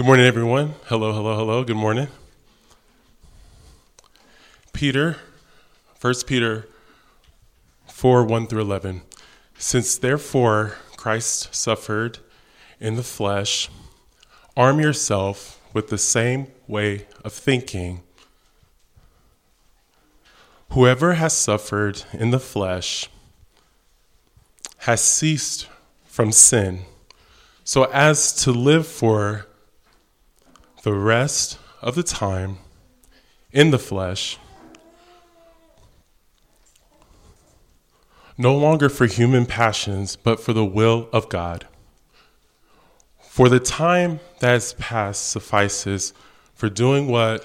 Good morning, everyone. Hello, hello, hello. Good morning. Peter, 1 Peter 4 1 through 11. Since therefore Christ suffered in the flesh, arm yourself with the same way of thinking. Whoever has suffered in the flesh has ceased from sin, so as to live for the rest of the time in the flesh, no longer for human passions, but for the will of God. For the time that has passed suffices for doing what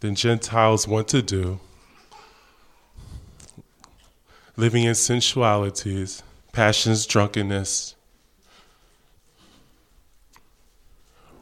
the Gentiles want to do, living in sensualities, passions, drunkenness,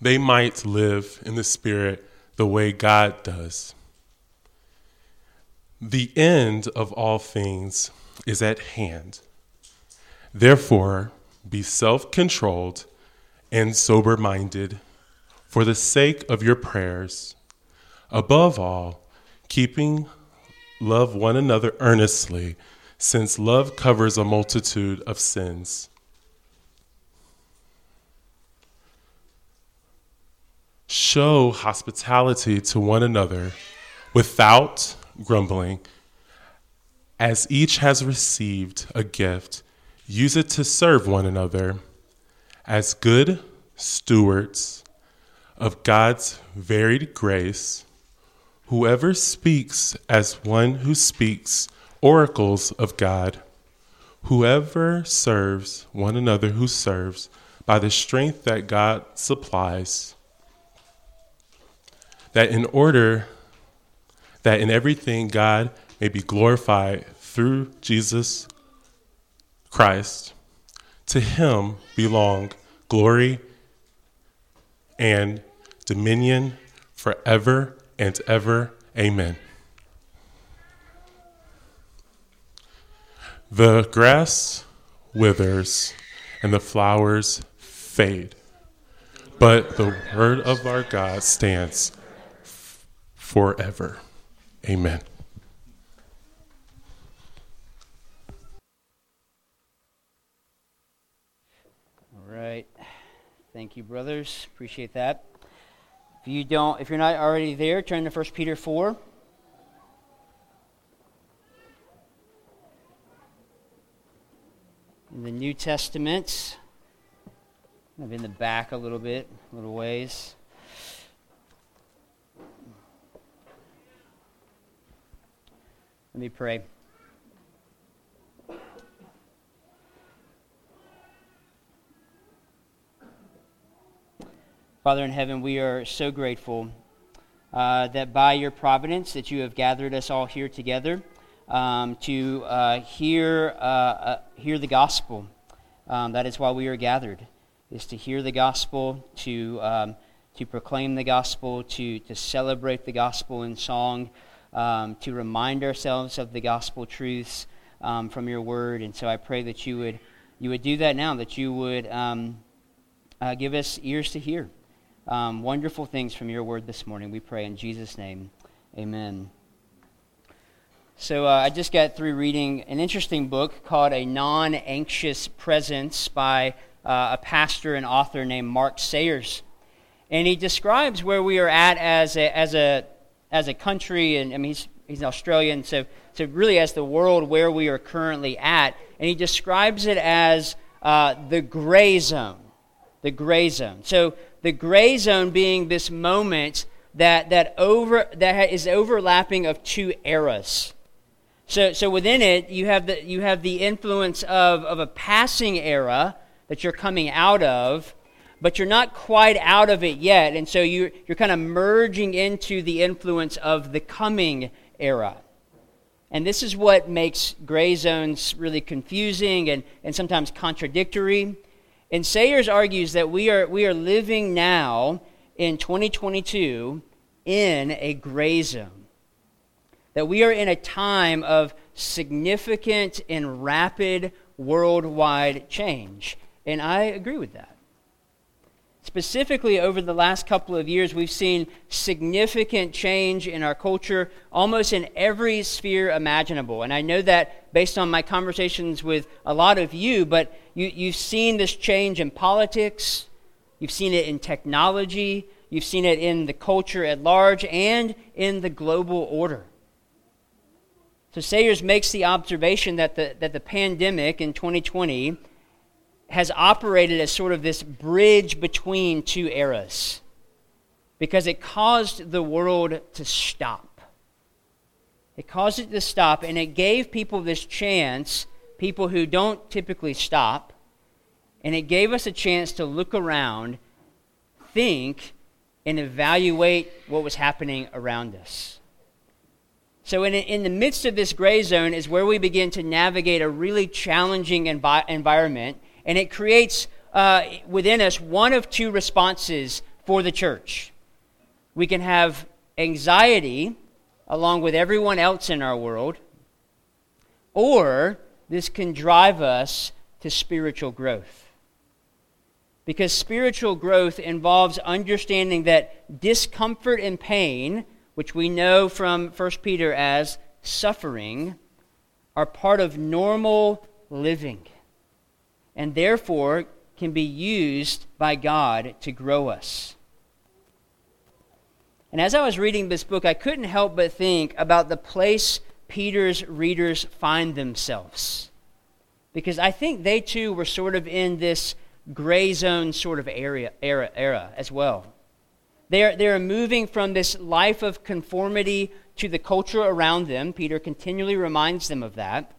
they might live in the Spirit the way God does. The end of all things is at hand. Therefore, be self controlled and sober minded for the sake of your prayers. Above all, keeping love one another earnestly, since love covers a multitude of sins. Show hospitality to one another without grumbling. As each has received a gift, use it to serve one another as good stewards of God's varied grace. Whoever speaks as one who speaks oracles of God, whoever serves one another who serves by the strength that God supplies that in order that in everything God may be glorified through Jesus Christ, to him belong glory and dominion forever and ever. Amen. The grass withers and the flowers fade, but the word of our God stands forever. Amen. All right. Thank you, brothers. Appreciate that. If you don't, if you're not already there, turn to 1 Peter 4. In the New Testament, I've been in the back a little bit, a little ways. Let me pray. Father in heaven, we are so grateful uh, that by your providence that you have gathered us all here together um, to uh, hear, uh, uh hear the gospel. Um, that is why we are gathered, is to hear the gospel, to, um, to proclaim the gospel, to, to celebrate the gospel in song um, to remind ourselves of the gospel truths um, from your word. And so I pray that you would, you would do that now, that you would um, uh, give us ears to hear um, wonderful things from your word this morning. We pray in Jesus' name. Amen. So uh, I just got through reading an interesting book called A Non Anxious Presence by uh, a pastor and author named Mark Sayers. And he describes where we are at as a, as a as a country, and I mean, he's, he's an Australian, so, so really as the world where we are currently at. And he describes it as uh, the gray zone. The gray zone. So the gray zone being this moment that, that, over, that is overlapping of two eras. So, so within it, you have the, you have the influence of, of a passing era that you're coming out of, but you're not quite out of it yet. And so you're, you're kind of merging into the influence of the coming era. And this is what makes gray zones really confusing and, and sometimes contradictory. And Sayers argues that we are, we are living now in 2022 in a gray zone. That we are in a time of significant and rapid worldwide change. And I agree with that. Specifically, over the last couple of years, we've seen significant change in our culture almost in every sphere imaginable. And I know that based on my conversations with a lot of you, but you, you've seen this change in politics, you've seen it in technology, you've seen it in the culture at large, and in the global order. So Sayers makes the observation that the, that the pandemic in 2020 has operated as sort of this bridge between two eras because it caused the world to stop. It caused it to stop, and it gave people this chance, people who don't typically stop, and it gave us a chance to look around, think, and evaluate what was happening around us. So, in, in the midst of this gray zone is where we begin to navigate a really challenging envi- environment, and it creates uh, within us one of two responses for the church. We can have anxiety along with everyone else in our world, or this can drive us to spiritual growth. Because spiritual growth involves understanding that discomfort and pain which we know from 1 Peter as suffering, are part of normal living and therefore can be used by God to grow us. And as I was reading this book, I couldn't help but think about the place Peter's readers find themselves. Because I think they too were sort of in this gray zone sort of area, era, era as well. They're, they're moving from this life of conformity to the culture around them. Peter continually reminds them of that.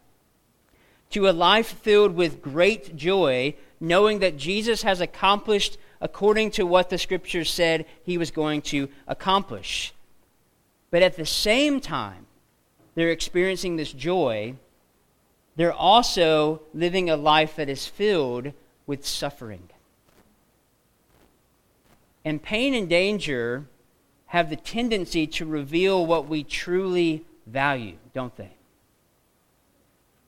To a life filled with great joy, knowing that Jesus has accomplished according to what the scriptures said he was going to accomplish. But at the same time, they're experiencing this joy. They're also living a life that is filled with suffering. And pain and danger have the tendency to reveal what we truly value, don't they?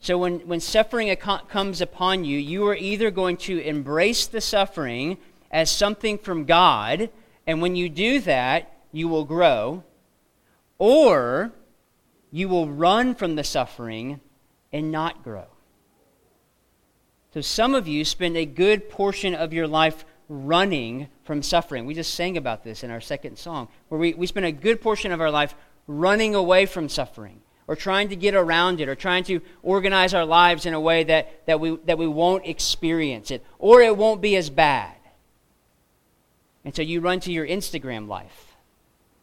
So when, when suffering comes upon you, you are either going to embrace the suffering as something from God, and when you do that, you will grow, or you will run from the suffering and not grow. So some of you spend a good portion of your life running from suffering. We just sang about this in our second song, where we, we spend a good portion of our life running away from suffering or trying to get around it or trying to organize our lives in a way that, that, we, that we won't experience it or it won't be as bad. And so you run to your Instagram life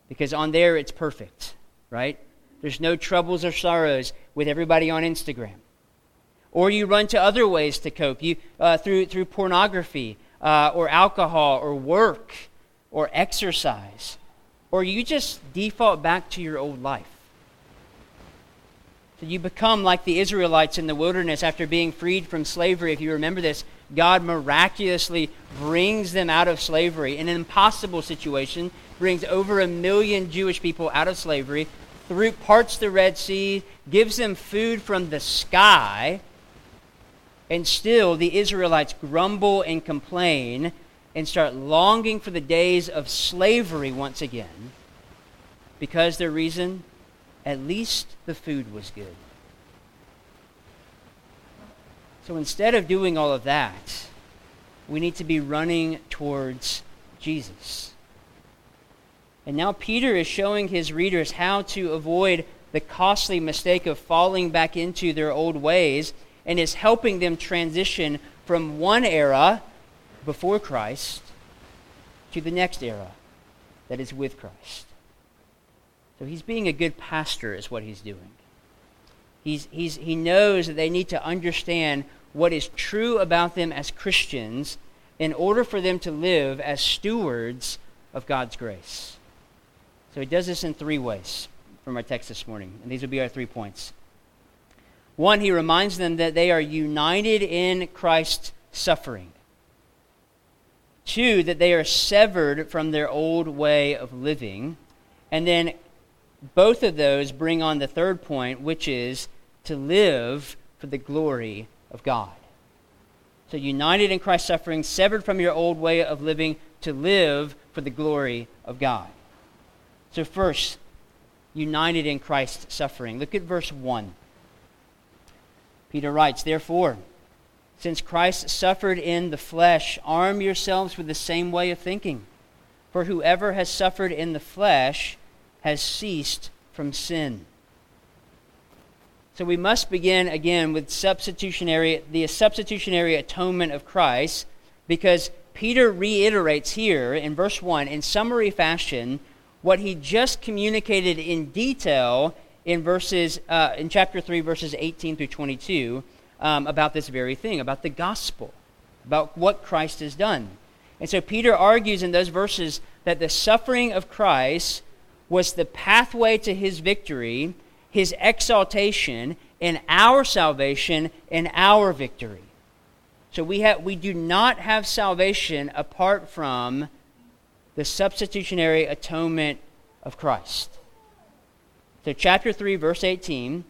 because on there it's perfect, right? There's no troubles or sorrows with everybody on Instagram. Or you run to other ways to cope you, uh, through, through pornography uh, or alcohol or work or exercise, or you just default back to your old life. You become like the Israelites in the wilderness after being freed from slavery. If you remember this, God miraculously brings them out of slavery in an impossible situation, brings over a million Jewish people out of slavery, through parts the Red Sea, gives them food from the sky, and still, the Israelites grumble and complain and start longing for the days of slavery once again because their reason, at least the food was good. So instead of doing all of that, we need to be running towards Jesus. And now Peter is showing his readers how to avoid the costly mistake of falling back into their old ways and is helping them transition from one era before Christ to the next era that is with Christ. So he's being a good pastor, is what he's doing. He's, he's, he knows that they need to understand what is true about them as Christians, in order for them to live as stewards of God's grace. So he does this in three ways from our text this morning. And these will be our three points. One, he reminds them that they are united in Christ's suffering. Two, that they are severed from their old way of living. And then both of those bring on the third point, which is to live for the glory of God. So, united in Christ's suffering, severed from your old way of living, to live for the glory of God. So, first, united in Christ's suffering. Look at verse 1. Peter writes, Therefore, since Christ suffered in the flesh, arm yourselves with the same way of thinking. For whoever has suffered in the flesh has ceased from sin. So we must begin again with substitutionary the substitutionary atonement of Christ because Peter reiterates here in verse 1 in summary fashion what he just communicated in detail in verses uh, in chapter 3 verses 18 through 22 um, about this very thing about the gospel about what christ has done and so peter argues in those verses that the suffering of christ was the pathway to his victory his exaltation and our salvation and our victory so we have we do not have salvation apart from the substitutionary atonement of Christ. So, chapter 3, verse 18,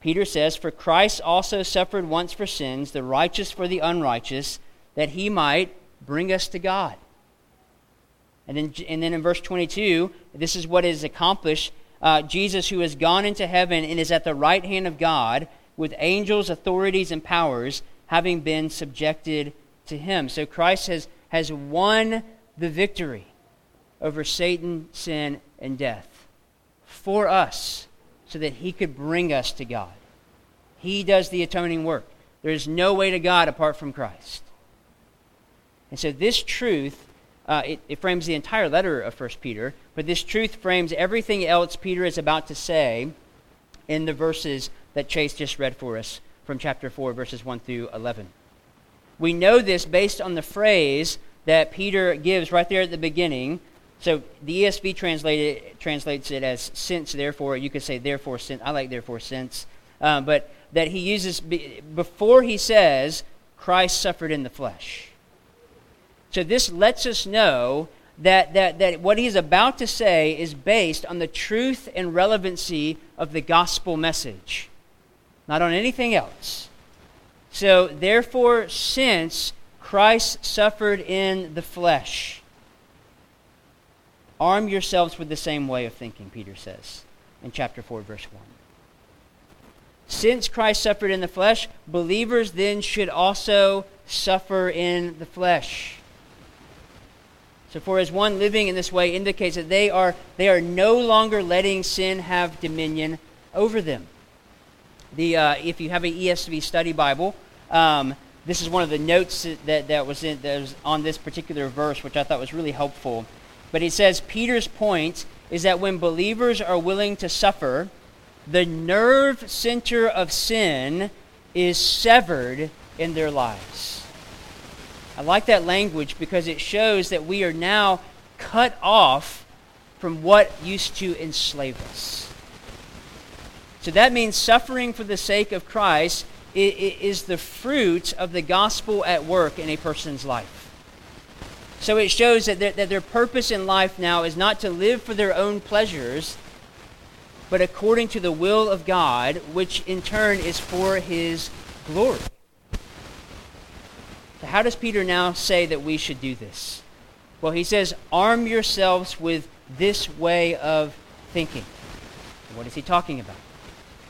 Peter says, For Christ also suffered once for sins, the righteous for the unrighteous, that he might bring us to God. And then, and then in verse 22, this is what is accomplished. Uh, Jesus, who has gone into heaven and is at the right hand of God, with angels, authorities, and powers, having been subjected to him. So Christ has, has won the victory over Satan, sin, and death for us so that he could bring us to God. He does the atoning work. There is no way to God apart from Christ. And so this truth, uh, it, it frames the entire letter of 1 Peter, but this truth frames everything else Peter is about to say in the verses that Chase just read for us from chapter 4, verses 1 through 11. We know this based on the phrase that Peter gives right there at the beginning so the ESV translated, translates it as since, therefore. You could say therefore, since. I like therefore, since. Um, but that he uses, before he says, Christ suffered in the flesh. So this lets us know that, that, that what he's about to say is based on the truth and relevancy of the gospel message, not on anything else. So, therefore, since Christ suffered in the flesh, Arm yourselves with the same way of thinking, Peter says in chapter 4, verse 1. Since Christ suffered in the flesh, believers then should also suffer in the flesh. So, for as one living in this way indicates that they are, they are no longer letting sin have dominion over them. The, uh, if you have an ESV study Bible, um, this is one of the notes that, that, was in, that was on this particular verse, which I thought was really helpful. But he says Peter's point is that when believers are willing to suffer, the nerve center of sin is severed in their lives. I like that language because it shows that we are now cut off from what used to enslave us. So that means suffering for the sake of Christ is the fruit of the gospel at work in a person's life. So it shows that their, that their purpose in life now is not to live for their own pleasures, but according to the will of God, which in turn is for his glory. So, how does Peter now say that we should do this? Well, he says, arm yourselves with this way of thinking. What is he talking about?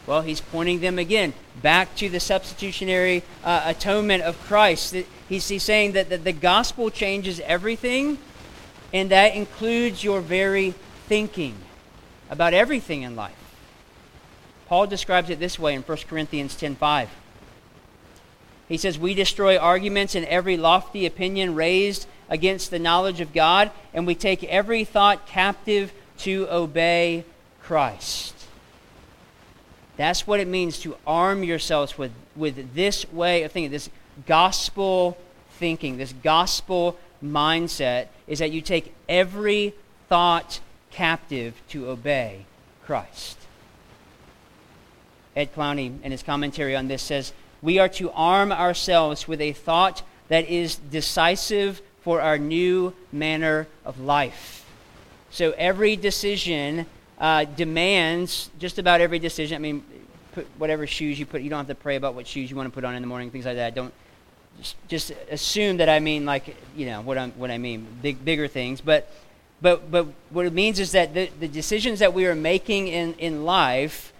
Well, he's pointing them again back to the substitutionary uh, atonement of Christ. He's, he's saying that, that the gospel changes everything, and that includes your very thinking about everything in life. Paul describes it this way in 1 Corinthians 10:5. He says, "We destroy arguments and every lofty opinion raised against the knowledge of God, and we take every thought captive to obey Christ." That's what it means to arm yourselves with, with this way of thinking, this gospel thinking, this gospel mindset, is that you take every thought captive to obey Christ. Ed Clowney, in his commentary on this, says, We are to arm ourselves with a thought that is decisive for our new manner of life. So every decision uh, demands, just about every decision, I mean, put whatever shoes you put, you don't have to pray about what shoes you want to put on in the morning, things like that. Don't just, just assume that I mean like, you know, what, I'm, what I mean, big, bigger things. But, but, but what it means is that the, the decisions that we are making in, in life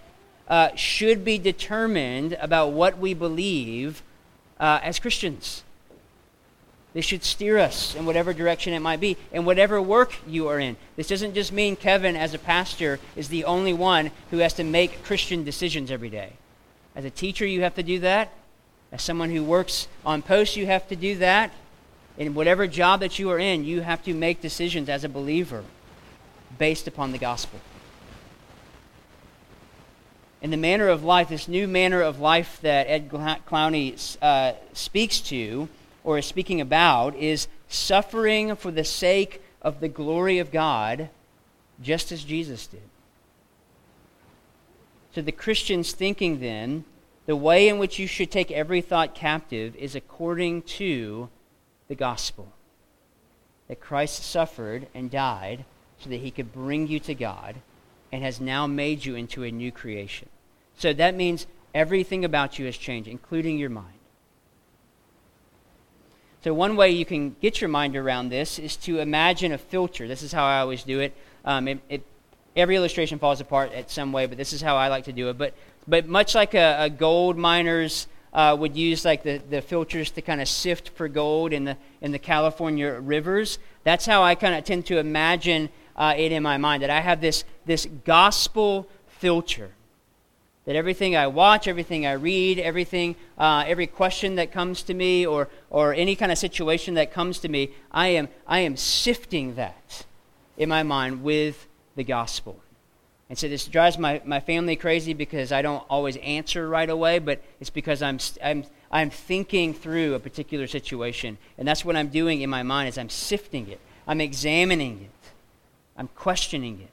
uh, should be determined about what we believe uh, as Christians. They should steer us in whatever direction it might be, in whatever work you are in. This doesn't just mean Kevin, as a pastor, is the only one who has to make Christian decisions every day. As a teacher, you have to do that. As someone who works on posts, you have to do that. In whatever job that you are in, you have to make decisions as a believer based upon the gospel. And the manner of life, this new manner of life that Ed Clowney uh, speaks to, or is speaking about is suffering for the sake of the glory of God, just as Jesus did. So the Christian's thinking then, the way in which you should take every thought captive is according to the gospel. That Christ suffered and died so that he could bring you to God and has now made you into a new creation. So that means everything about you has changed, including your mind. So, one way you can get your mind around this is to imagine a filter. This is how I always do it. Um, it, it every illustration falls apart at some way, but this is how I like to do it. But, but much like a, a gold miners uh, would use like the, the filters to kind of sift for gold in the, in the California rivers, that's how I kind of tend to imagine uh, it in my mind, that I have this, this gospel filter that everything I watch, everything I read, everything, uh, every question that comes to me, or, or any kind of situation that comes to me, I am, I am sifting that in my mind with the gospel. And so this drives my, my family crazy because I don't always answer right away, but it's because I'm, I'm, I'm thinking through a particular situation. And that's what I'm doing in my mind is I'm sifting it. I'm examining it. I'm questioning it.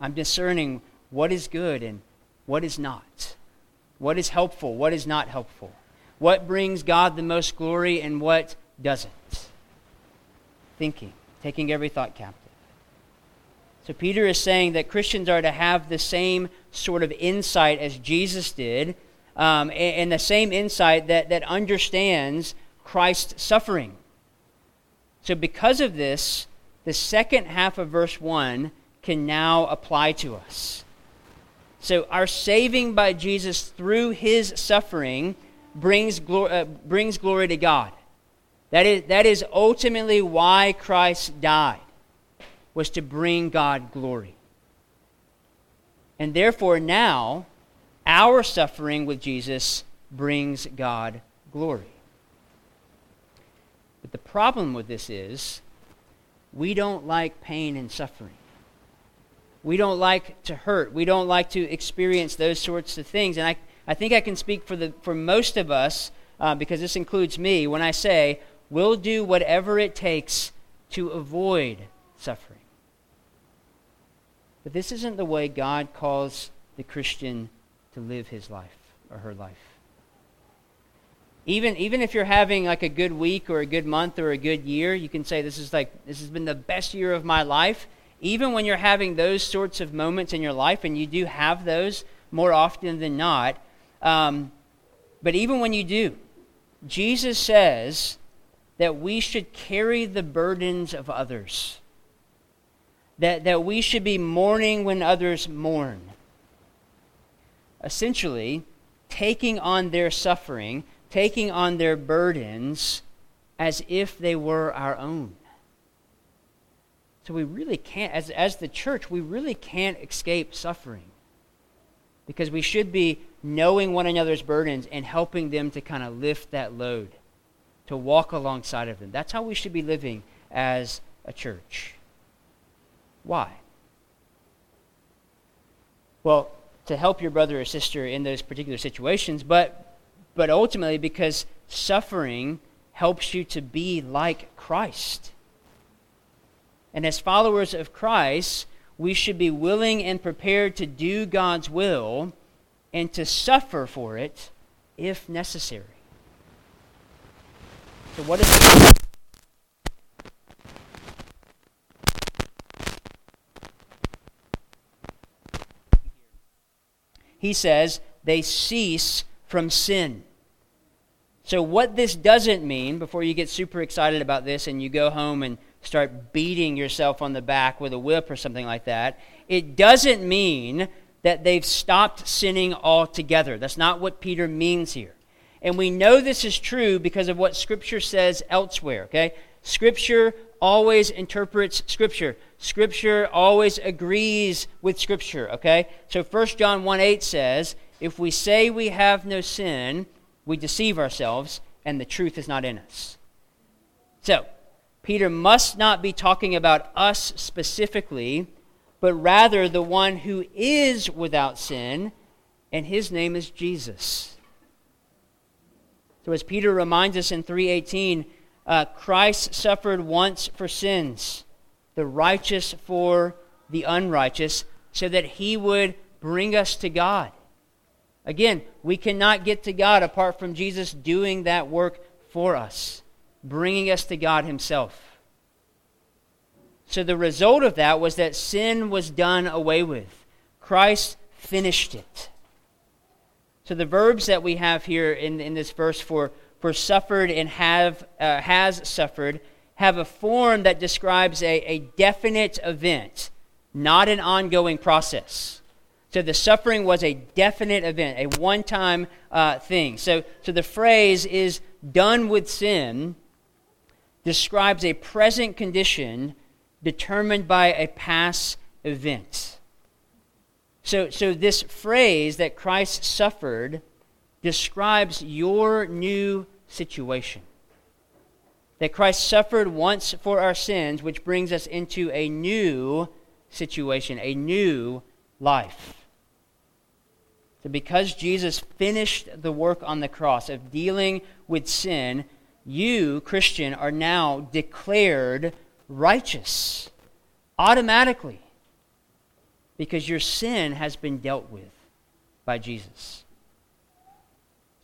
I'm discerning what is good and what is not, what is helpful, what is not helpful, what brings God the most glory and what doesn't. Thinking, taking every thought captive. So Peter is saying that Christians are to have the same sort of insight as Jesus did, um, and, and the same insight that, that understands Christ's suffering. So, because of this, the second half of verse 1 can now apply to us. So, our saving by Jesus through his suffering brings, glo- uh, brings glory to God. That is, that is ultimately why Christ died, was to bring God glory. And therefore, now, our suffering with Jesus brings God glory. But the problem with this is we don't like pain and suffering. We don't like to hurt. We don't like to experience those sorts of things. And I, I think I can speak for, the, for most of us, uh, because this includes me, when I say we'll do whatever it takes to avoid suffering. But this isn't the way God calls the Christian to live his life or her life. Even, even if you're having like a good week or a good month or a good year, you can say, This is like, this has been the best year of my life even when you're having those sorts of moments in your life, and you do have those more often than not, um, but even when you do, Jesus says that we should carry the burdens of others, that, that we should be mourning when others mourn. Essentially, taking on their suffering, taking on their burdens as if they were our own. So we really can't, as, as the church, we really can't escape suffering. Because we should be knowing one another's burdens and helping them to kind of lift that load, to walk alongside of them. That's how we should be living as a church. Why? Well, to help your brother or sister in those particular situations, but, but ultimately because suffering helps you to be like Christ. And as followers of Christ, we should be willing and prepared to do God's will and to suffer for it if necessary. So, what is He says they cease from sin. So, what this doesn't mean, before you get super excited about this and you go home and start beating yourself on the back with a whip or something like that, it doesn't mean that they've stopped sinning altogether. That's not what Peter means here. And we know this is true because of what Scripture says elsewhere, okay? Scripture always interprets Scripture. Scripture always agrees with Scripture, okay? So 1 John 1 8 says, If we say we have no sin, we deceive ourselves, and the truth is not in us. So, Peter must not be talking about us specifically, but rather the one who is without sin, and his name is Jesus. So as Peter reminds us in 3:18, uh, Christ suffered once for sins, the righteous for the unrighteous, so that he would bring us to God. Again, we cannot get to God apart from Jesus doing that work for us, bringing us to God himself. So the result of that was that sin was done away with. Christ finished it. So the verbs that we have here in, in this verse for, for suffered and have, uh, has suffered have a form that describes a, a definite event, not an ongoing process. So the suffering was a definite event, a one time uh, thing. So, so the phrase is done with sin describes a present condition determined by a past event. So, so this phrase that Christ suffered describes your new situation. That Christ suffered once for our sins, which brings us into a new situation, a new life. So, because Jesus finished the work on the cross of dealing with sin, you, Christian, are now declared righteous automatically because your sin has been dealt with by Jesus.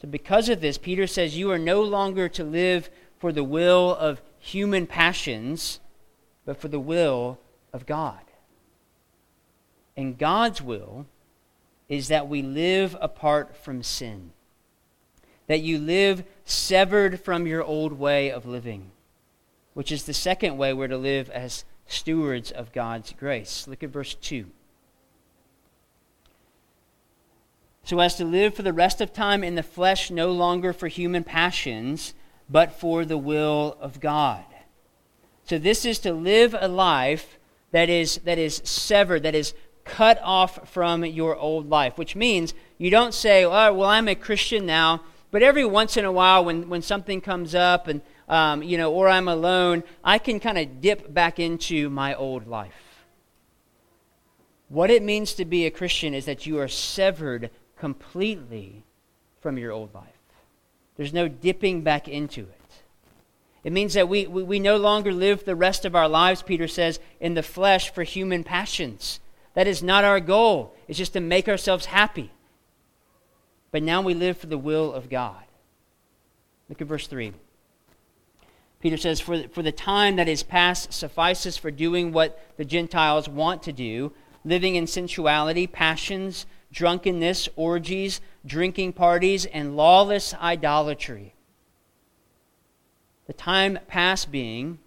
So, because of this, Peter says you are no longer to live for the will of human passions, but for the will of God. And God's will is that we live apart from sin, that you live severed from your old way of living, which is the second way we're to live as stewards of God's grace. Look at verse 2. so as to live for the rest of time in the flesh no longer for human passions, but for the will of God. So this is to live a life that is, that is severed, that is cut off from your old life, which means you don't say, oh, well, I'm a Christian now, but every once in a while when, when something comes up and, um, you know, or I'm alone, I can kind of dip back into my old life. What it means to be a Christian is that you are severed completely from your old life. There's no dipping back into it. It means that we, we, we, no longer live the rest of our lives, Peter says, in the flesh for human passions. That is not our goal. It's just to make ourselves happy. But now we live for the will of God. Look at verse 3. Peter says, for, for the time that is past suffices for doing what the Gentiles want to do, living in sensuality, passions, drunkenness, orgies, drinking parties, and lawless idolatry. The time past being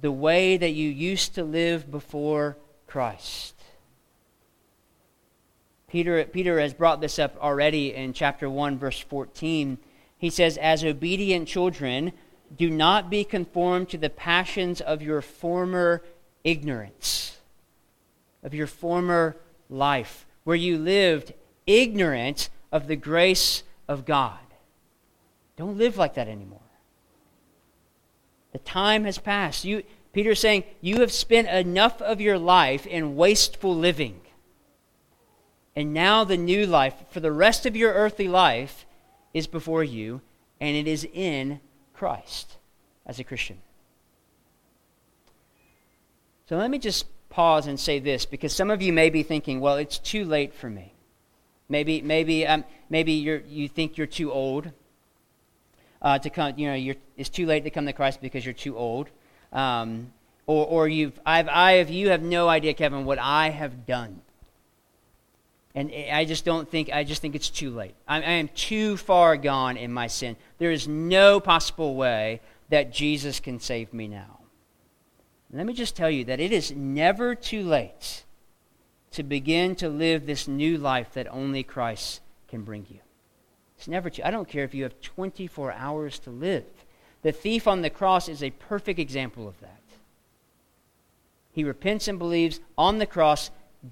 the way that you used to live before Christ. Peter, Peter has brought this up already in chapter 1, verse 14. He says, As obedient children, do not be conformed to the passions of your former ignorance, of your former life where you lived ignorant of the grace of God. Don't live like that anymore. The time has passed. You, Peter's saying, You have spent enough of your life in wasteful living. And now the new life, for the rest of your earthly life, is before you, and it is in Christ as a Christian. So let me just pause and say this because some of you may be thinking, well, it's too late for me. Maybe, maybe, um, maybe you you think you're too old uh, to come. You know, it's too late to come to Christ because you're too old. Um, or, or you've, I've, I you have no idea, Kevin, what I have done. And I just don't think, I just think it's too late. I, I am too far gone in my sin. There is no possible way that Jesus can save me now. Let me just tell you that it is never too late to begin to live this new life that only Christ can bring you. It's never too. I don't care if you have 24 hours to live. The thief on the cross is a perfect example of that. He repents and believes on the cross,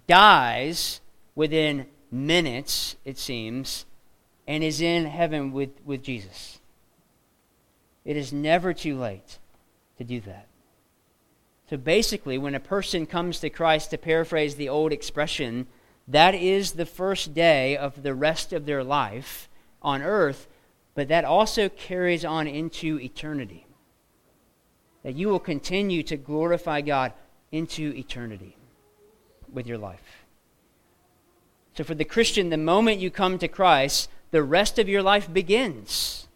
dies within minutes, it seems, and is in heaven with, with Jesus. It is never too late to do that. So basically, when a person comes to Christ, to paraphrase the old expression, that is the first day of the rest of their life on earth, but that also carries on into eternity. That you will continue to glorify God into eternity with your life. So, for the Christian, the moment you come to Christ, the rest of your life begins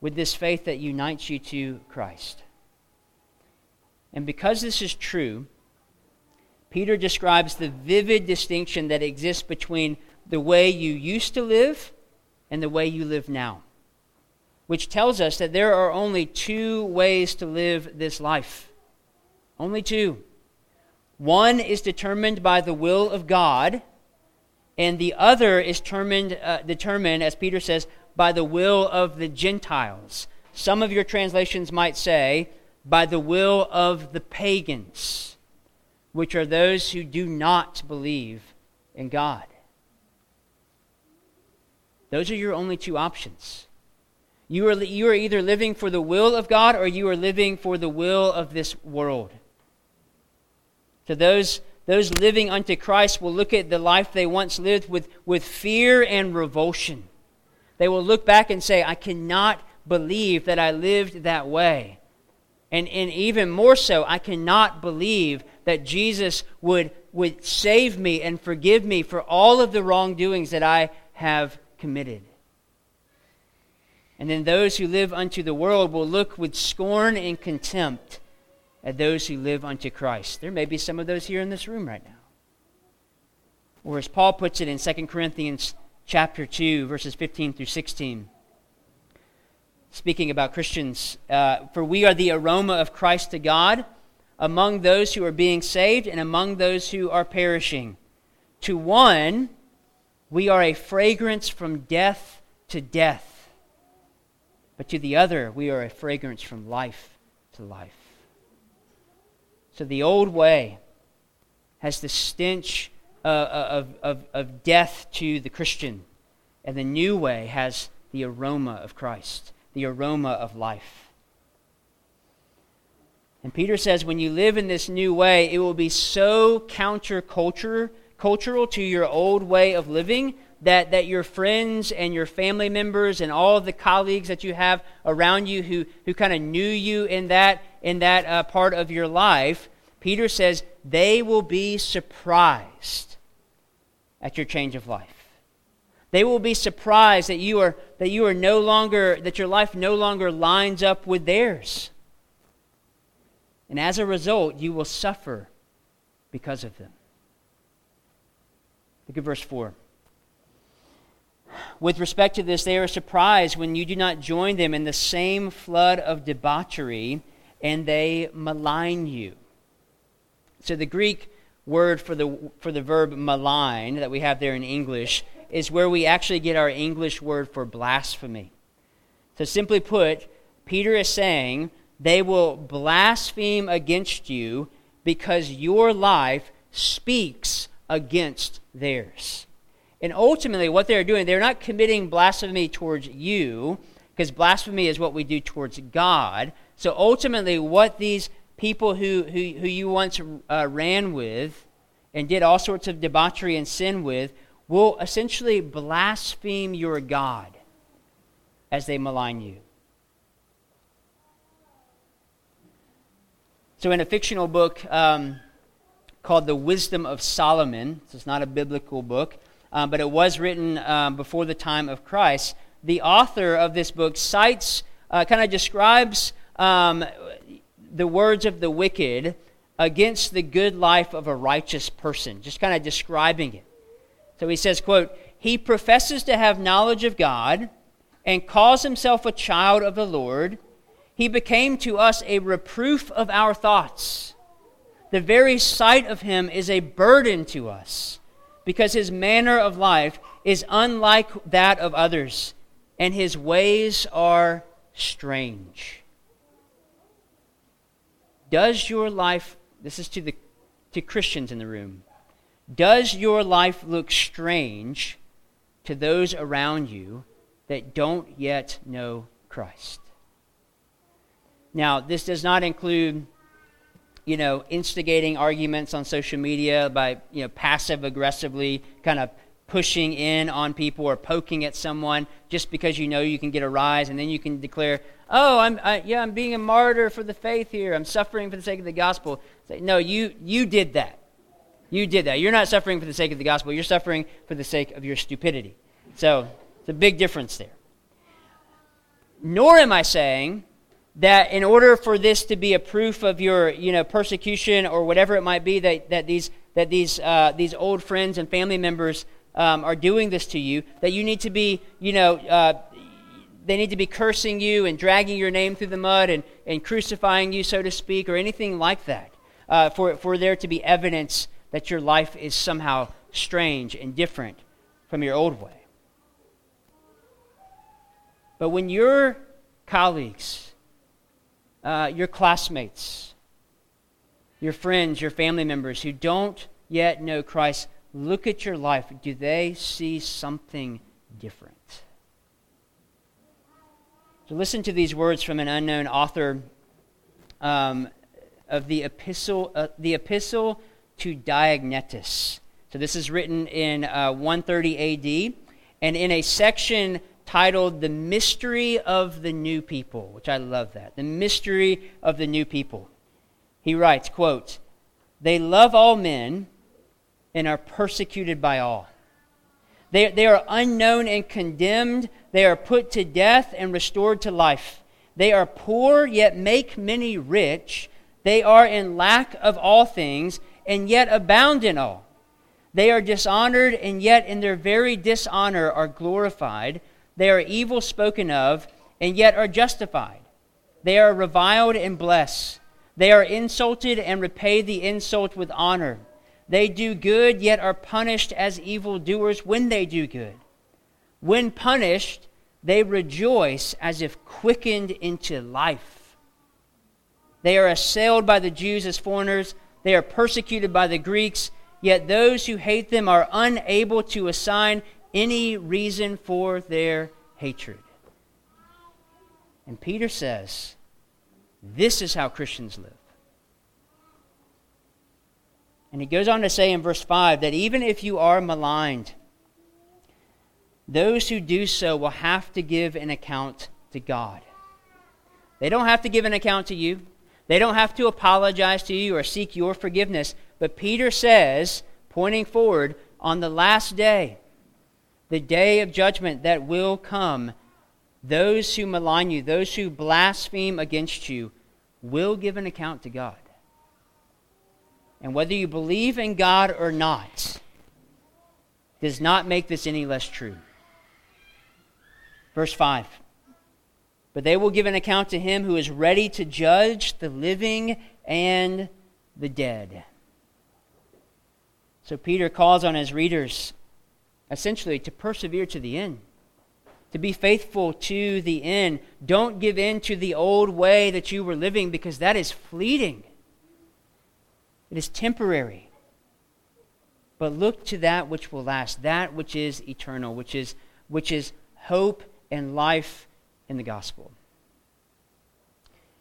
with this faith that unites you to Christ. And because this is true, Peter describes the vivid distinction that exists between the way you used to live and the way you live now, which tells us that there are only two ways to live this life. Only two. One is determined by the will of God, and the other is determined, uh, determined, as Peter says, by the will of the Gentiles. Some of your translations might say, by the will of the pagans, which are those who do not believe in God. Those are your only two options. You are, you are either living for the will of God or you are living for the will of this world. To those, those living unto Christ will look at the life they once lived with, with fear and revulsion. They will look back and say, I cannot believe that I lived that way. And, and even more so, I cannot believe that Jesus would, would save me and forgive me for all of the wrongdoings that I have committed. And then those who live unto the world will look with scorn and contempt at those who live unto Christ. There may be some of those here in this room right now. Or as Paul puts it in 2 Corinthians chapter 2, verses 15 through 16, speaking about Christians, uh, for we are the aroma of Christ to God among those who are being saved and among those who are perishing. To one, we are a fragrance from death to death, but to the other, we are a fragrance from life to life. So the old way has the stench uh, uh, of, of, of death to the Christian, and the new way has the aroma of Christ, the aroma of life. And Peter says, when you live in this new way, it will be so counterculture, cultural to your old way of living that, that your friends and your family members and all the colleagues that you have around you who, who kind of knew you in that in that uh, part of your life, Peter says they will be surprised at your change of life. They will be surprised that you are that you are no longer that your life no longer lines up with theirs. And as a result, you will suffer because of them. Look at verse 4. With respect to this, they are surprised when you do not join them in the same flood of debauchery and they malign you. So the Greek word for the, for the verb malign that we have there in English is where we actually get our English word for blasphemy. So simply put, Peter is saying they will blaspheme against you because your life speaks against theirs. And ultimately, what they're doing, they're not committing blasphemy towards you, because blasphemy is what we do towards God. So ultimately, what these people who, who, who you once uh, ran with and did all sorts of debauchery and sin with will essentially blaspheme your God as they malign you. So, in a fictional book um, called The Wisdom of Solomon, so it's not a biblical book, um, but it was written um, before the time of Christ, the author of this book cites, uh, kind of describes um, the words of the wicked against the good life of a righteous person, just kind of describing it. So he says, quote, he professes to have knowledge of God and calls himself a child of the Lord, he became to us a reproof of our thoughts. The very sight of him is a burden to us because his manner of life is unlike that of others, and his ways are strange. Does your life, this is to the to Christians in the room, does your life look strange to those around you that don't yet know Christ. Now, this does not include, you know, instigating arguments on social media by, you know, passive aggressively kind of pushing in on people or poking at someone just because you know you can get a rise and then you can declare, "Oh, I'm I, yeah, I'm being a martyr for the faith here. I'm suffering for the sake of the gospel." Say, "No, you you did that. You did that. You're not suffering for the sake of the gospel. You're suffering for the sake of your stupidity." So, it's a big difference there. Nor am I saying that in order for this to be a proof of your you know, persecution or whatever it might be that, that these, that these, uh, these old friends and family members um, are doing this to you, that you need to be, you know, uh, they need to be cursing you and dragging your name through the mud and, and crucifying you, so to speak, or anything like that, uh, for, for there to be evidence that your life is somehow strange and different from your old way. But when your colleagues, uh, your classmates, your friends, your family members who don't yet know Christ look at your life, do they see something different? So listen to these words from an unknown author um, of the epistle, uh, the epistle to Diognetus. So this is written in uh, 130 AD, and in a section titled The Mystery of the New People, which I love that. The Mystery of the New People. He writes, quote, They love all men and are persecuted by all. They, they are unknown and condemned. They are put to death and restored to life. They are poor, yet make many rich. They are in lack of all things, and yet abound in all. They are dishonored, and yet in their very dishonor are glorified. They are evil spoken of, and yet are justified. They are reviled and blessed. They are insulted and repay the insult with honor. They do good, yet are punished as evildoers when they do good. When punished, they rejoice as if quickened into life. They are assailed by the Jews as foreigners. They are persecuted by the Greeks, yet those who hate them are unable to assign any reason for their hatred. And Peter says, this is how Christians live. And he goes on to say in verse 5 that even if you are maligned, those who do so will have to give an account to God. They don't have to give an account to you. They don't have to apologize to you or seek your forgiveness. But Peter says, pointing forward, on the last day, the day of judgment that will come, those who malign you, those who blaspheme against you, will give an account to God. And whether you believe in God or not does not make this any less true. Verse 5 But they will give an account to him who is ready to judge the living and the dead. So Peter calls on his readers essentially to persevere to the end, to be faithful to the end. Don't give in to the old way that you were living because that is fleeting, it is temporary. But look to that which will last, that which is eternal, which is, which is hope and life in the gospel.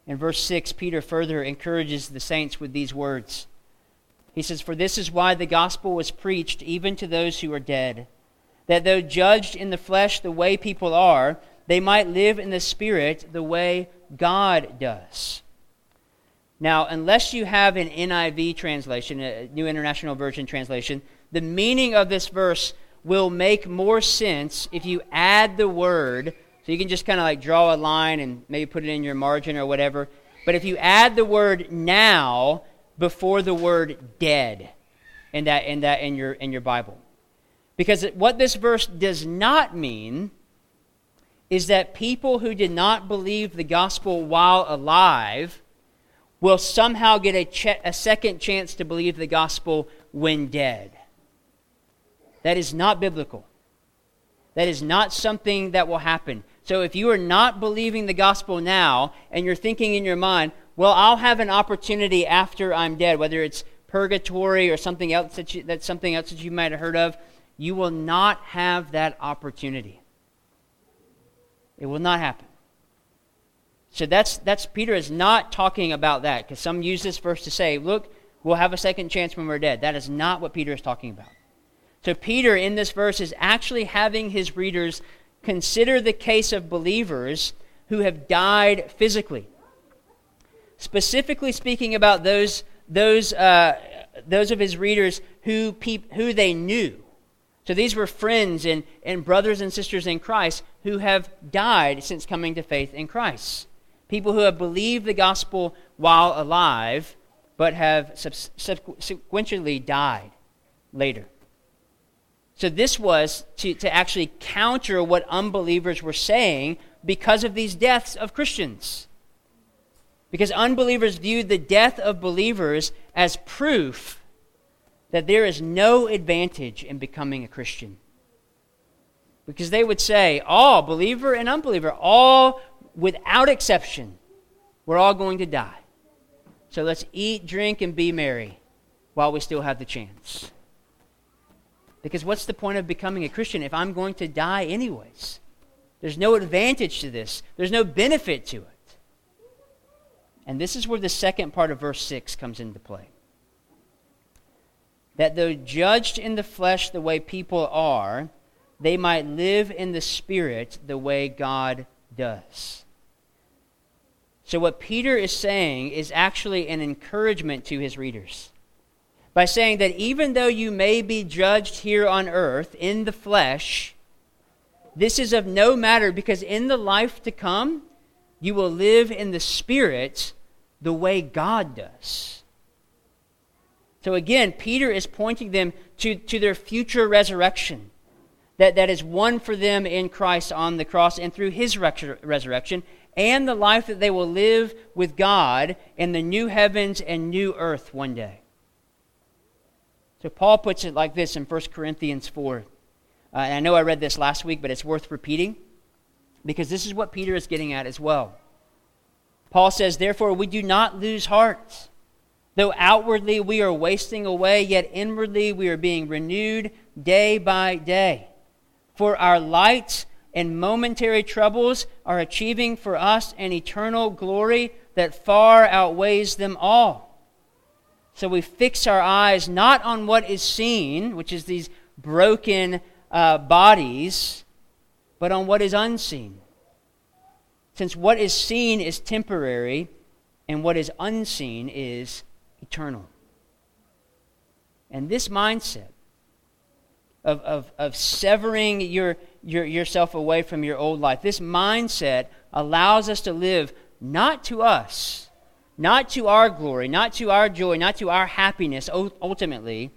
In verse 6, Peter further encourages the saints with these words. He says, For this is why the gospel was preached even to those who are dead that though judged in the flesh the way people are, they might live in the spirit the way God does. Now, unless you have an NIV translation, a New International Version translation, the meaning of this verse will make more sense if you add the word. So you can just kind of like draw a line and maybe put it in your margin or whatever. But if you add the word now before the word dead in that in that in your in your Bible. Because what this verse does not mean is that people who did not believe the gospel while alive will somehow get a, a second chance to believe the gospel when dead. That is not biblical. That is not something that will happen. So if you are not believing the gospel now and you're thinking in your mind, well, I'll have an opportunity after I'm dead, whether it's purgatory or something else that you, that's something else that you might have heard of, you will not have that opportunity. It will not happen. So that's that's Peter is not talking about that because some use this verse to say, look, we'll have a second chance when we're dead. That is not what Peter is talking about. So Peter in this verse is actually having his readers consider the case of believers who have died physically. Specifically speaking about those those uh, those of his readers who peop, who they knew. So these were friends and, and brothers and sisters in Christ who have died since coming to faith in Christ. People who have believed the gospel while alive, but have subsequently died later. So this was to, to actually counter what unbelievers were saying because of these deaths of Christians. Because unbelievers viewed the death of believers as proof that there is no advantage in becoming a Christian. Because they would say, all, believer and unbeliever, all without exception, we're all going to die. So let's eat, drink, and be merry while we still have the chance. Because what's the point of becoming a Christian if I'm going to die anyways? There's no advantage to this, there's no benefit to it. And this is where the second part of verse 6 comes into play. That though judged in the flesh the way people are, they might live in the spirit the way God does. So, what Peter is saying is actually an encouragement to his readers. By saying that even though you may be judged here on earth in the flesh, this is of no matter because in the life to come, you will live in the Spirit the way God does. So again, Peter is pointing them to, to their future resurrection. That, that is won for them in Christ on the cross and through his resurrection, and the life that they will live with God in the new heavens and new earth one day. So Paul puts it like this in 1 Corinthians 4. Uh, and I know I read this last week, but it's worth repeating because this is what Peter is getting at as well. Paul says, Therefore, we do not lose heart. Though outwardly we are wasting away, yet inwardly we are being renewed day by day. For our light and momentary troubles are achieving for us an eternal glory that far outweighs them all. So we fix our eyes not on what is seen, which is these broken uh, bodies, but on what is unseen since what is seen is temporary and what is unseen is eternal. And this mindset of, of, of severing your, your, yourself away from your old life, this mindset allows us to live not to us, not to our glory, not to our joy, not to our happiness ultimately,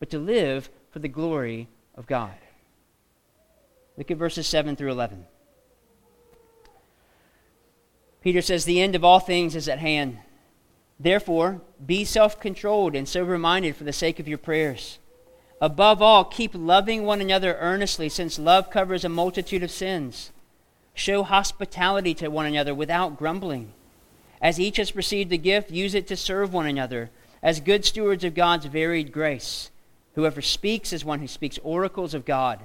but to live for the glory of God. Look at verses 7 through 11. Peter says, The end of all things is at hand. Therefore, be self controlled and sober minded for the sake of your prayers. Above all, keep loving one another earnestly, since love covers a multitude of sins. Show hospitality to one another without grumbling. As each has received the gift, use it to serve one another as good stewards of God's varied grace. Whoever speaks is one who speaks oracles of God.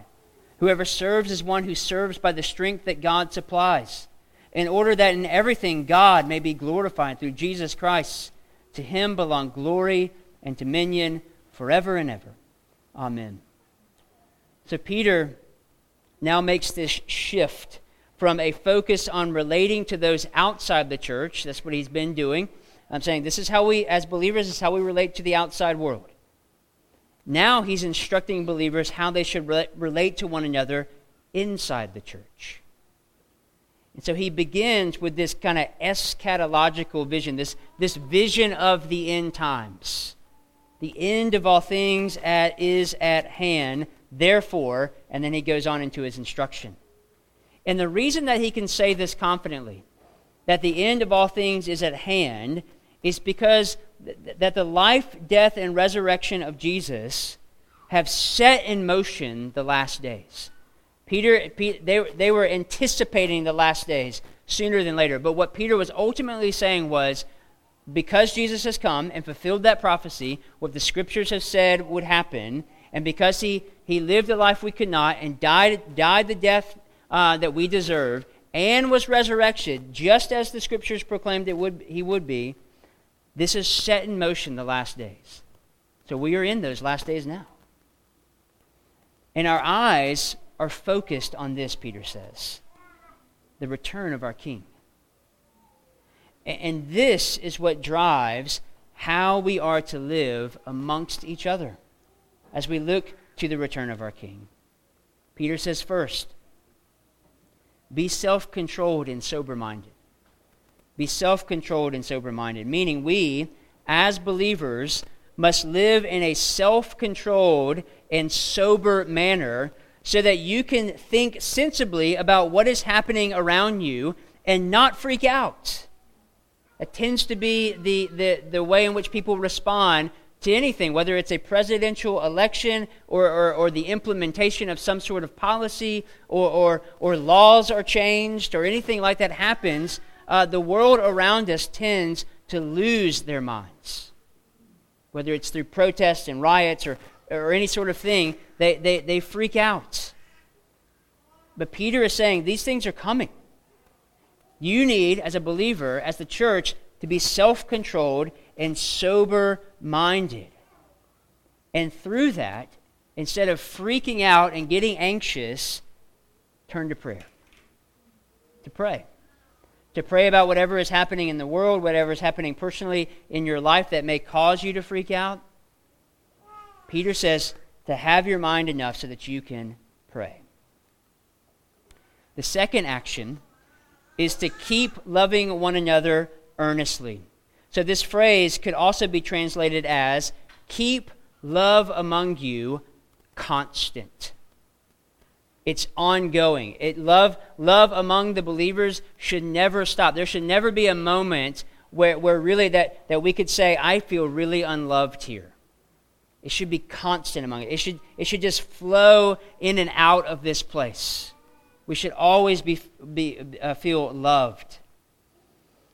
Whoever serves is one who serves by the strength that God supplies in order that in everything God may be glorified through Jesus Christ. To him belong glory and dominion forever and ever. Amen. So Peter now makes this shift from a focus on relating to those outside the church, that's what he's been doing, I'm saying this is how we, as believers, is how we relate to the outside world. Now he's instructing believers how they should re- relate to one another inside the church. And so he begins with this kind of eschatological vision, this, this vision of the end times. The end of all things at, is at hand, therefore, and then he goes on into his instruction. And the reason that he can say this confidently, that the end of all things is at hand, is because th- that the life, death, and resurrection of Jesus have set in motion the last days. Peter, they, they were anticipating the last days sooner than later. But what Peter was ultimately saying was because Jesus has come and fulfilled that prophecy, what the scriptures have said would happen, and because he, he lived the life we could not and died, died the death uh, that we deserve and was resurrected just as the scriptures proclaimed it would, he would be, this is set in motion the last days. So we are in those last days now. And our eyes are focused on this, Peter says the return of our King. And this is what drives how we are to live amongst each other as we look to the return of our King. Peter says, first, be self controlled and sober minded. Be self controlled and sober minded, meaning we, as believers, must live in a self controlled and sober manner so that you can think sensibly about what is happening around you and not freak out. That tends to be the, the, the way in which people respond to anything, whether it's a presidential election or, or, or, the implementation of some sort of policy or, or, or laws are changed or anything like that happens, uh, the world around us tends to lose their minds. Whether it's through protests and riots or, or any sort of thing, they, they, they freak out. But Peter is saying these things are coming. You need, as a believer, as the church, to be self controlled and sober minded. And through that, instead of freaking out and getting anxious, turn to prayer. To pray. To pray about whatever is happening in the world, whatever is happening personally in your life that may cause you to freak out. Peter says to have your mind enough so that you can pray. The second action is to keep loving one another earnestly. So this phrase could also be translated as keep love among you constant. It's ongoing. It love love among the believers should never stop. There should never be a moment where, where really that, that we could say, I feel really unloved here. It should be constant among it. It should, it should just flow in and out of this place. We should always be, be, uh, feel loved.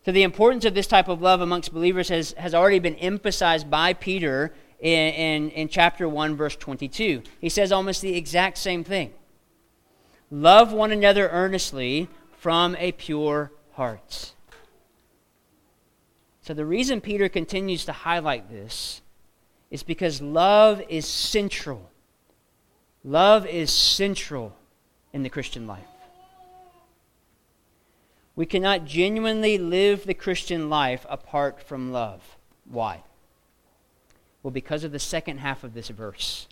So, the importance of this type of love amongst believers has, has already been emphasized by Peter in, in, in chapter 1, verse 22. He says almost the exact same thing Love one another earnestly from a pure heart. So, the reason Peter continues to highlight this is because love is central. Love is central in the Christian life. We cannot genuinely live the Christian life apart from love. Why? Well, because of the second half of this verse.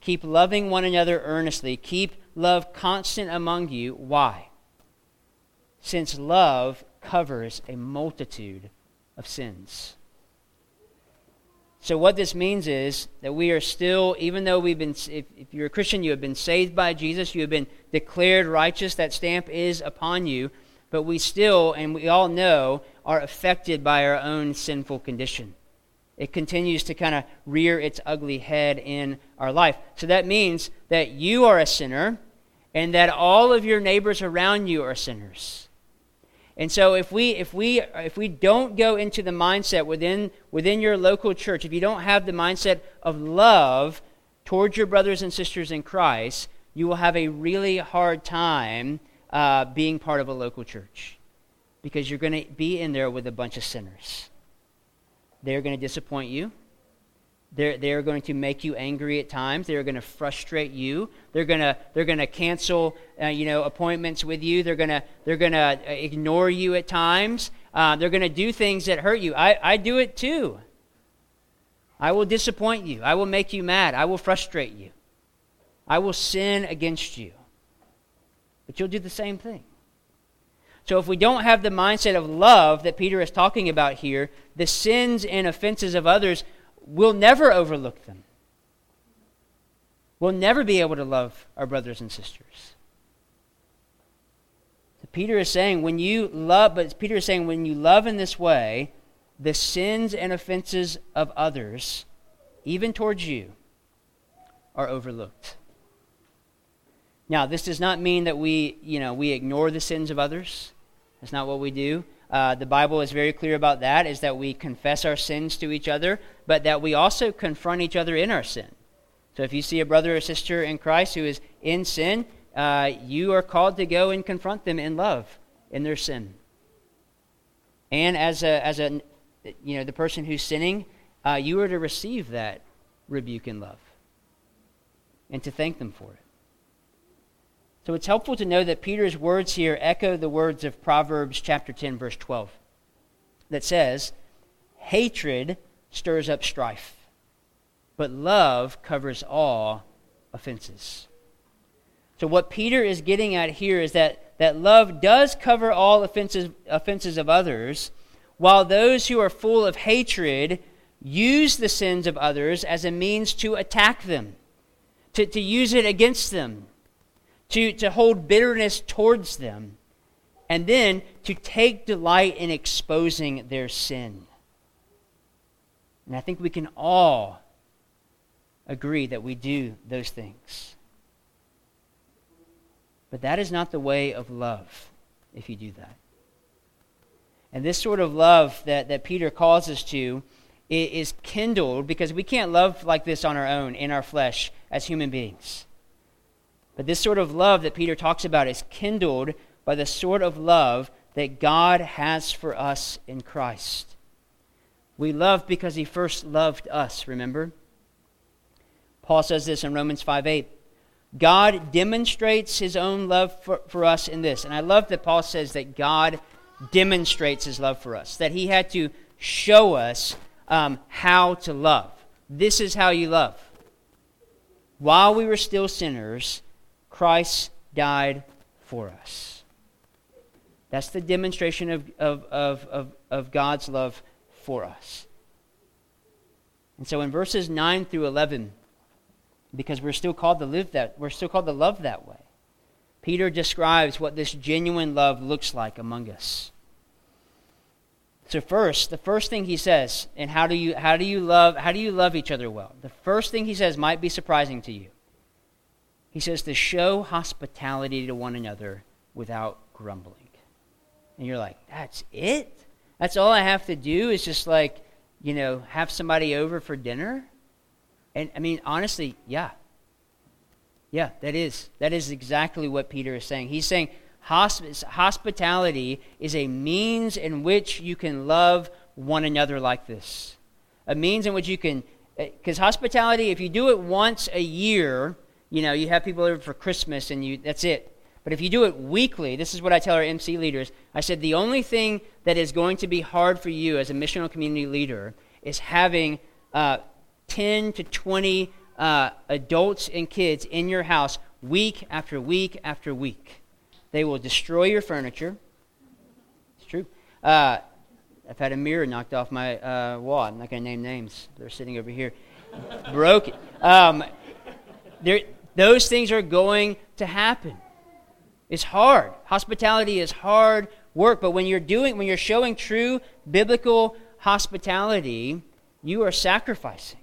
Keep loving one another earnestly. Keep love constant among you. Why? Since love covers a multitude of sins. So, what this means is that we are still, even though we've been, if, if, you're a Christian, you have been saved by Jesus, you have been declared righteous, that stamp is upon you, but we still, and we all know, are affected by our own sinful condition. It continues to kind of rear its ugly head in our life. So, that means that you are a sinner and that all of your neighbors around you are sinners. And so if we if we if we don't go into the mindset within within your local church, if you don't have the mindset of love towards your brothers and sisters in Christ, you will have a really hard time uh, being part of a local church because you're going to be in there with a bunch of sinners. They're going to disappoint you. They're, they're going to make you angry at times. They're going to frustrate you. They're going to, they're going to cancel uh, you know, appointments with you. They're going to, they're going to uh, ignore you at times. Uh, they're going to do things that hurt you. I, I do it too. I will disappoint you. I will make you mad. I will frustrate you. I will sin against you. But you'll do the same thing. So if we don't have the mindset of love that Peter is talking about here, the sins and offenses of others, we'll never overlook them. We'll never be able to love our brothers and sisters. Peter is saying when you love, but Peter is saying when you love in this way, the sins and offenses of others, even towards you, are overlooked. Now, this does not mean that we, you know, we ignore the sins of others. That's not what we do. Uh, the Bible is very clear about that, is that we confess our sins to each other, but that we also confront each other in our sin. So if you see a brother or sister in Christ who is in sin, uh, you are called to go and confront them in love in their sin. And as a, as a you know, the person who's sinning, uh, you are to receive that rebuke in love and to thank them for it. So it's helpful to know that Peter's words here echo the words of Proverbs chapter 10, verse 12, that says, Hatred stirs up strife, but love covers all offenses. So what Peter is getting at here is that, that love does cover all offenses, offenses of others, while those who are full of hatred use the sins of others as a means to attack them, to, to use it against them to, to hold bitterness towards them, and then to take delight in exposing their sin. And I think we can all agree that we do those things. But that is not the way of love if you do that. And this sort of love that, that Peter calls us to is kindled because we can't love like this on our own, in our flesh, as human beings. But this sort of love that Peter talks about is kindled by the sort of love that God has for us in Christ. We love because he first loved us, remember? Paul says this in Romans 5 8. God demonstrates his own love for, for us in this. And I love that Paul says that God demonstrates his love for us, that he had to show us um, how to love. This is how you love. While we were still sinners, Christ died for us. That's the demonstration of, of, of, of, of God's love for us. And so in verses 9 through 11, because we're still called to live that, we're still called to love that way. Peter describes what this genuine love looks like among us. So first, the first thing he says, and how do you how do you love how do you love each other well? The first thing he says might be surprising to you. He says to show hospitality to one another without grumbling. And you're like, that's it? That's all I have to do is just like, you know, have somebody over for dinner? And I mean, honestly, yeah. Yeah, that is. That is exactly what Peter is saying. He's saying hosp- hospitality is a means in which you can love one another like this. A means in which you can, because eh, hospitality, if you do it once a year, you know, you have people over for Christmas and you that's it. But if you do it weekly, this is what I tell our MC leaders. I said the only thing that is going to be hard for you as a missional community leader is having uh, 10 to 20 uh, adults and kids in your house week after week after week. They will destroy your furniture. It's true. Uh, I've had a mirror knocked off my uh, wall. I'm not going to name names. They're sitting over here. Broken. Um, those things are going to happen. It's hard. Hospitality is hard work, but when you're doing when you're showing true biblical hospitality, you are sacrificing.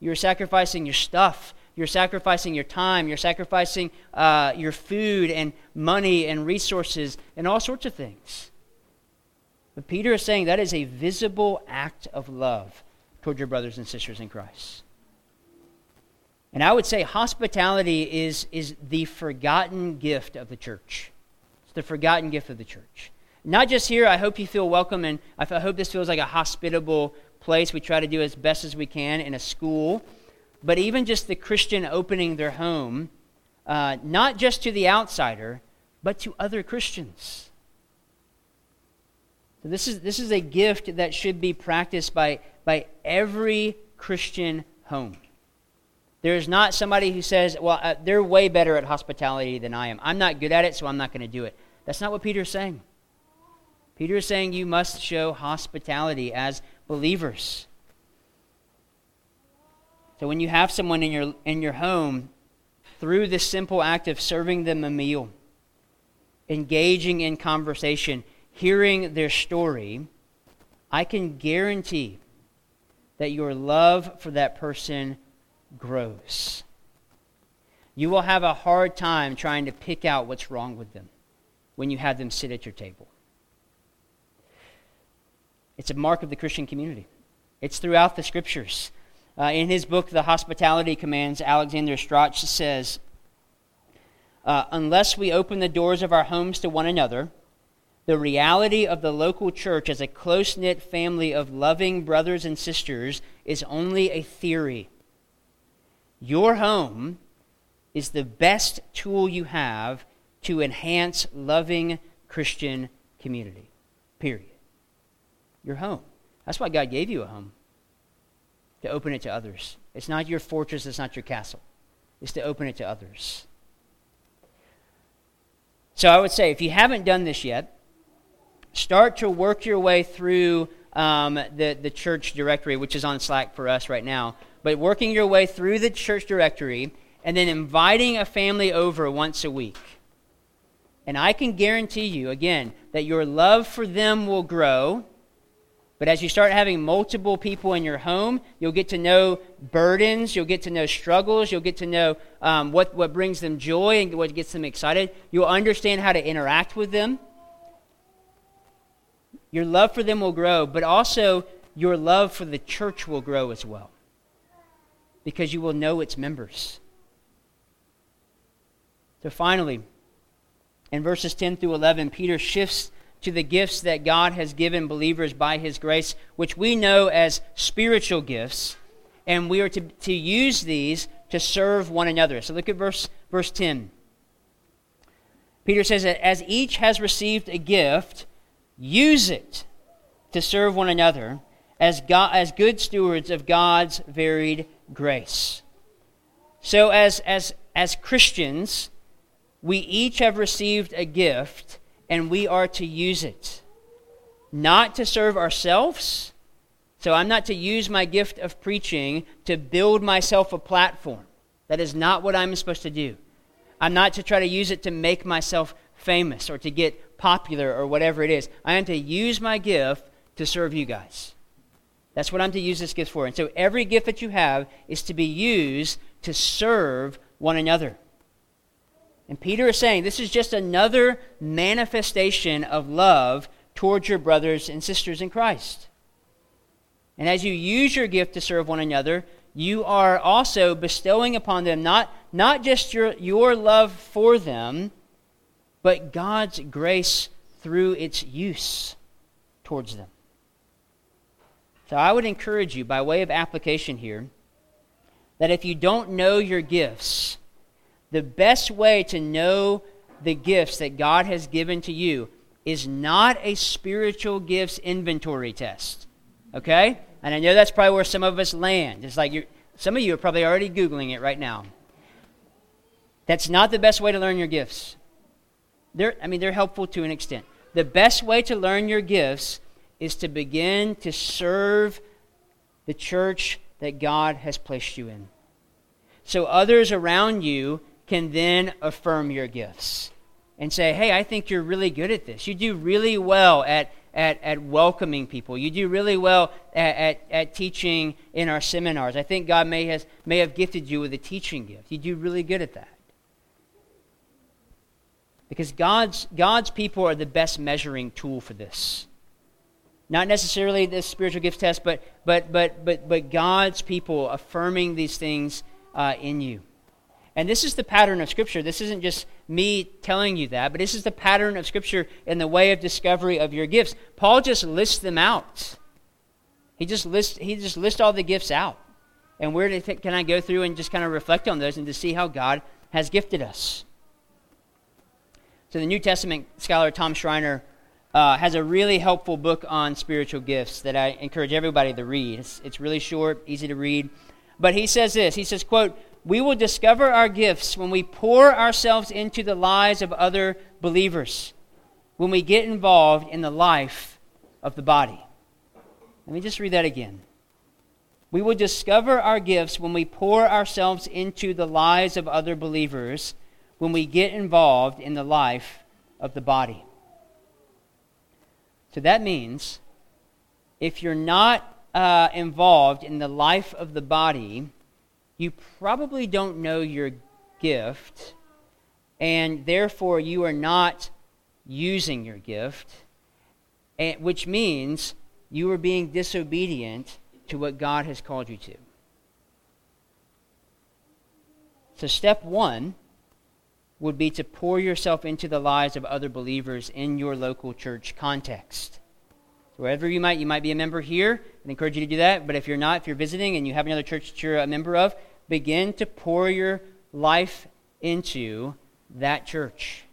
You're sacrificing your stuff. You're sacrificing your time. You're sacrificing uh, your food and money and resources and all sorts of things. But Peter is saying that is a visible act of love toward your brothers and sisters in Christ. And I would say hospitality is, is the forgotten gift of the church. It's the forgotten gift of the church. Not just here, I hope you feel welcome, and I hope this feels like a hospitable place. We try to do as best as we can in a school. But even just the Christian opening their home, uh, not just to the outsider, but to other Christians. So this is, this is a gift that should be practiced by, by every Christian home. There is not somebody who says, well, uh, they're way better at hospitality than I am. I'm not good at it, so I'm not going to do it. That's not what Peter is saying. Peter is saying you must show hospitality as believers. So when you have someone in your, in your home, through this simple act of serving them a meal, engaging in conversation, hearing their story, I can guarantee that your love for that person grows. You will have a hard time trying to pick out what's wrong with them when you have them sit at your table. It's a mark of the Christian community. It's throughout the scriptures. Uh, in his book, The Hospitality Commands, Alexander Strauch says, uh, Unless we open the doors of our homes to one another, the reality of the local church as a close knit family of loving brothers and sisters is only a theory. Your home is the best tool you have to enhance loving Christian community. Period. Your home. That's why God gave you a home to open it to others. It's not your fortress, it's not your castle. It's to open it to others. So I would say, if you haven't done this yet, start to work your way through um, the, the church directory, which is on Slack for us right now. But working your way through the church directory and then inviting a family over once a week. And I can guarantee you, again, that your love for them will grow but as you start having multiple people in your home, you'll get to know burdens, you'll get to know struggles, you'll get to know um, what, what brings them joy and what gets them excited. You'll understand how to interact with them. Your love for them will grow, but also your love for the church will grow as well because you will know its members. So finally, in verses 10 through 11, Peter shifts to the gifts that God has given believers by His grace, which we know as spiritual gifts, and we are to, to use these to serve one another. So look at verse, verse 10. Peter says that as each has received a gift, use it to serve one another as, God, as good stewards of God's varied grace. So, as, as, as Christians, we each have received a gift and we are to use it. Not to serve ourselves. So I'm not to use my gift of preaching to build myself a platform. That is not what I'm supposed to do. I'm not to try to use it to make myself famous or to get popular or whatever it is. I am to use my gift to serve you guys. That's what I'm to use this gift for. And so every gift that you have is to be used to serve one another. And Peter is saying this is just another manifestation of love towards your brothers and sisters in Christ. And as you use your gift to serve one another, you are also bestowing upon them not, not just your, your love for them, but God's grace through its use towards them. So I would encourage you, by way of application here, that if you don't know your gifts, the best way to know the gifts that God has given to you is not a spiritual gifts inventory test. Okay? And I know that's probably where some of us land. It's like you some of you are probably already Googling it right now. That's not the best way to learn your gifts. They're, I mean, they're helpful to an extent. The best way to learn your gifts is to begin to serve the church that God has placed you in. So others around you can then affirm your gifts and say, hey, I think you're really good at this. You do really well at, at, at welcoming people. You do really well at, at, at teaching in our seminars. I think God may, has, may have gifted you with a teaching gift. You do really good at that. Because God's, God's people are the best measuring tool for this. Not necessarily the spiritual gifts test, but, but, but, but, but God's people affirming these things uh, in you. And this is the pattern of Scripture. This isn't just me telling you that, but this is the pattern of Scripture in the way of discovery of your gifts. Paul just lists them out. He just lists, he just lists all the gifts out. And where can I go through and just kind of reflect on those and to see how God has gifted us? So the New Testament scholar Tom Schreiner uh, has a really helpful book on spiritual gifts that I encourage everybody to read. It's, it's really short, easy to read. But he says this He says, quote, We will discover our gifts when we pour ourselves into the lives of other believers, when we get involved in the life of the body. Let me just read that again. We will discover our gifts when we pour ourselves into the lives of other believers, when we get involved in the life of the body. So that means if you're not uh, involved in the life of the body, you probably don't know your gift, and therefore you are not using your gift, and, which means you are being disobedient to what God has called you to. So, step one would be to pour yourself into the lives of other believers in your local church context. So wherever you might, you might be a member here. I'd encourage you to do that. But if you're not, if you're visiting and you have another church that you're a member of, begin to pour your life into that church.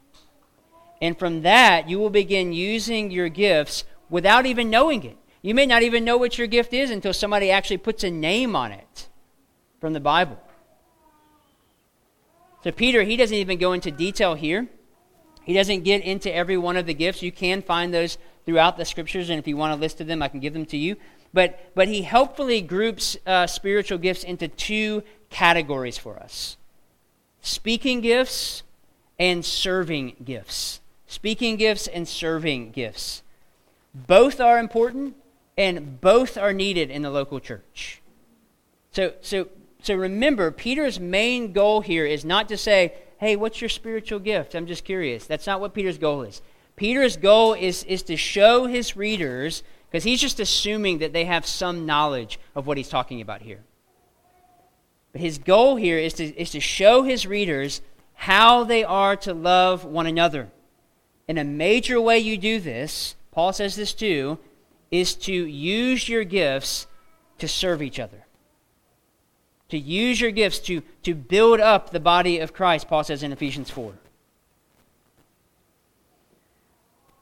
And from that, you will begin using your gifts without even knowing it. You may not even know what your gift is until somebody actually puts a name on it from the Bible. So, Peter, he doesn't even go into detail here. He doesn't get into every one of the gifts. You can find those throughout the scriptures, and if you want a list of them, I can give them to you. But, but he helpfully groups uh, spiritual gifts into two categories for us speaking gifts and serving gifts. Speaking gifts and serving gifts. Both are important, and both are needed in the local church. So, so so remember, Peter's main goal here is not to say, hey, what's your spiritual gift? I'm just curious. That's not what Peter's goal is. Peter's goal is, is to show his readers, because he's just assuming that they have some knowledge of what he's talking about here. But his goal here is to, is to show his readers how they are to love one another. And a major way you do this, Paul says this too, is to use your gifts to serve each other to use your gifts to, to build up the body of Christ, Paul says in Ephesians 4.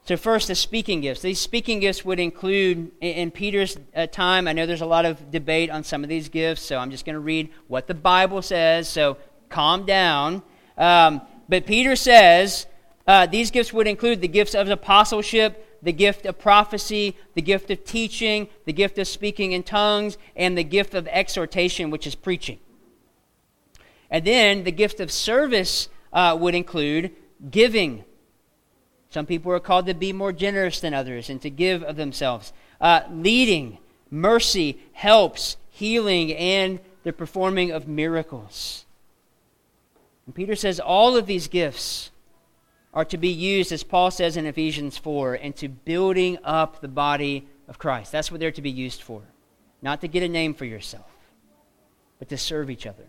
So, first, the speaking gifts. These speaking gifts would include, in Peter's uh, time, I know there's a lot of debate on some of these gifts, so I'm just going to read what the Bible says, so calm down. Um, but Peter says uh, these gifts would include the gifts of apostleship, the gift of prophecy, the gift of teaching, the gift of speaking in tongues, and the gift of exhortation, which is preaching. And then the gift of service uh, would include giving. Some people are called to be more generous than others and to give of themselves. Uh, leading, mercy, helps, healing, and the performing of miracles. And Peter says all of these gifts are to be used, as Paul says in Ephesians 4, into building up the body of Christ. That's what they're to be used for. Not to get a name for yourself, but to serve each other.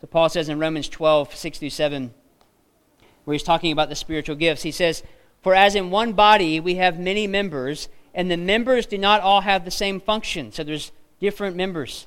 So Paul says in Romans 12, 6 through 7, where he's talking about the spiritual gifts, he says, For as in one body we have many members, and the members do not all have the same function. So there's different members.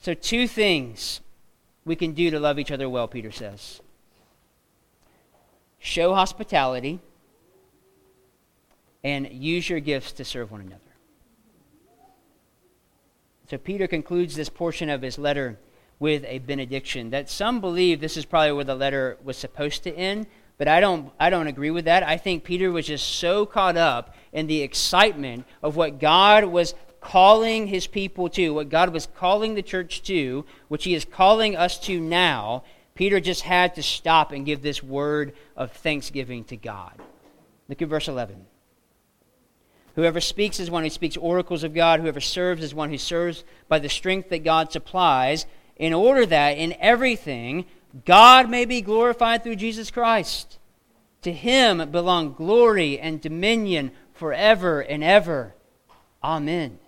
So, two things we can do to love each other well, Peter says show hospitality and use your gifts to serve one another. So, Peter concludes this portion of his letter with a benediction that some believe this is probably where the letter was supposed to end but I don't, I don't agree with that. I think Peter was just so caught up in the excitement of what God was calling his people to, what God was calling the church to, which he is calling us to now, Peter just had to stop and give this word of thanksgiving to God. Look at verse 11. Whoever speaks is one who speaks oracles of God. Whoever serves is one who serves by the strength that God supplies, in order that in everything God may be glorified through Jesus Christ. To him belong glory and dominion forever and ever. Amen.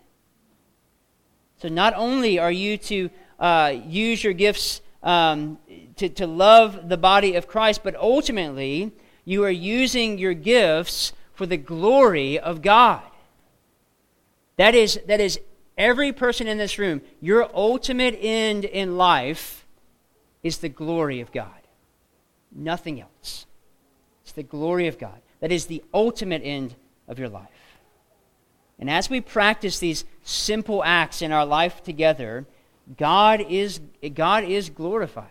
So, not only are you to uh, use your gifts um, to, to love the body of Christ, but ultimately, you are using your gifts for the glory of God. That is, that is every person in this room. Your ultimate end in life is the glory of God. Nothing else. It's the glory of God. That is the ultimate end of your life. And as we practice these simple acts in our life together, God is, God is glorified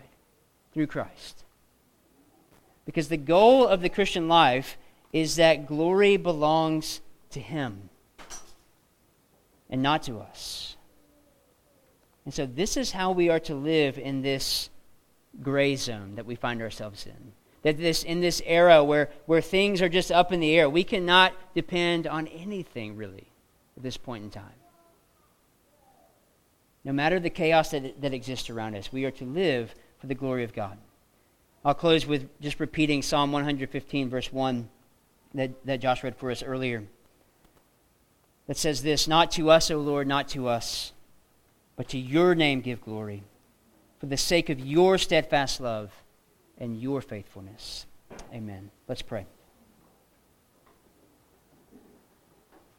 through Christ. Because the goal of the Christian life is that glory belongs to Him and not to us. And so, this is how we are to live in this gray zone that we find ourselves in. That this, in this era where, where things are just up in the air, we cannot depend on anything really at this point in time. No matter the chaos that, that exists around us, we are to live for the glory of God. I'll close with just repeating Psalm 115, verse 1, that, that Josh read for us earlier. That says this Not to us, O Lord, not to us, but to your name give glory for the sake of your steadfast love and your faithfulness. Amen. Let's pray.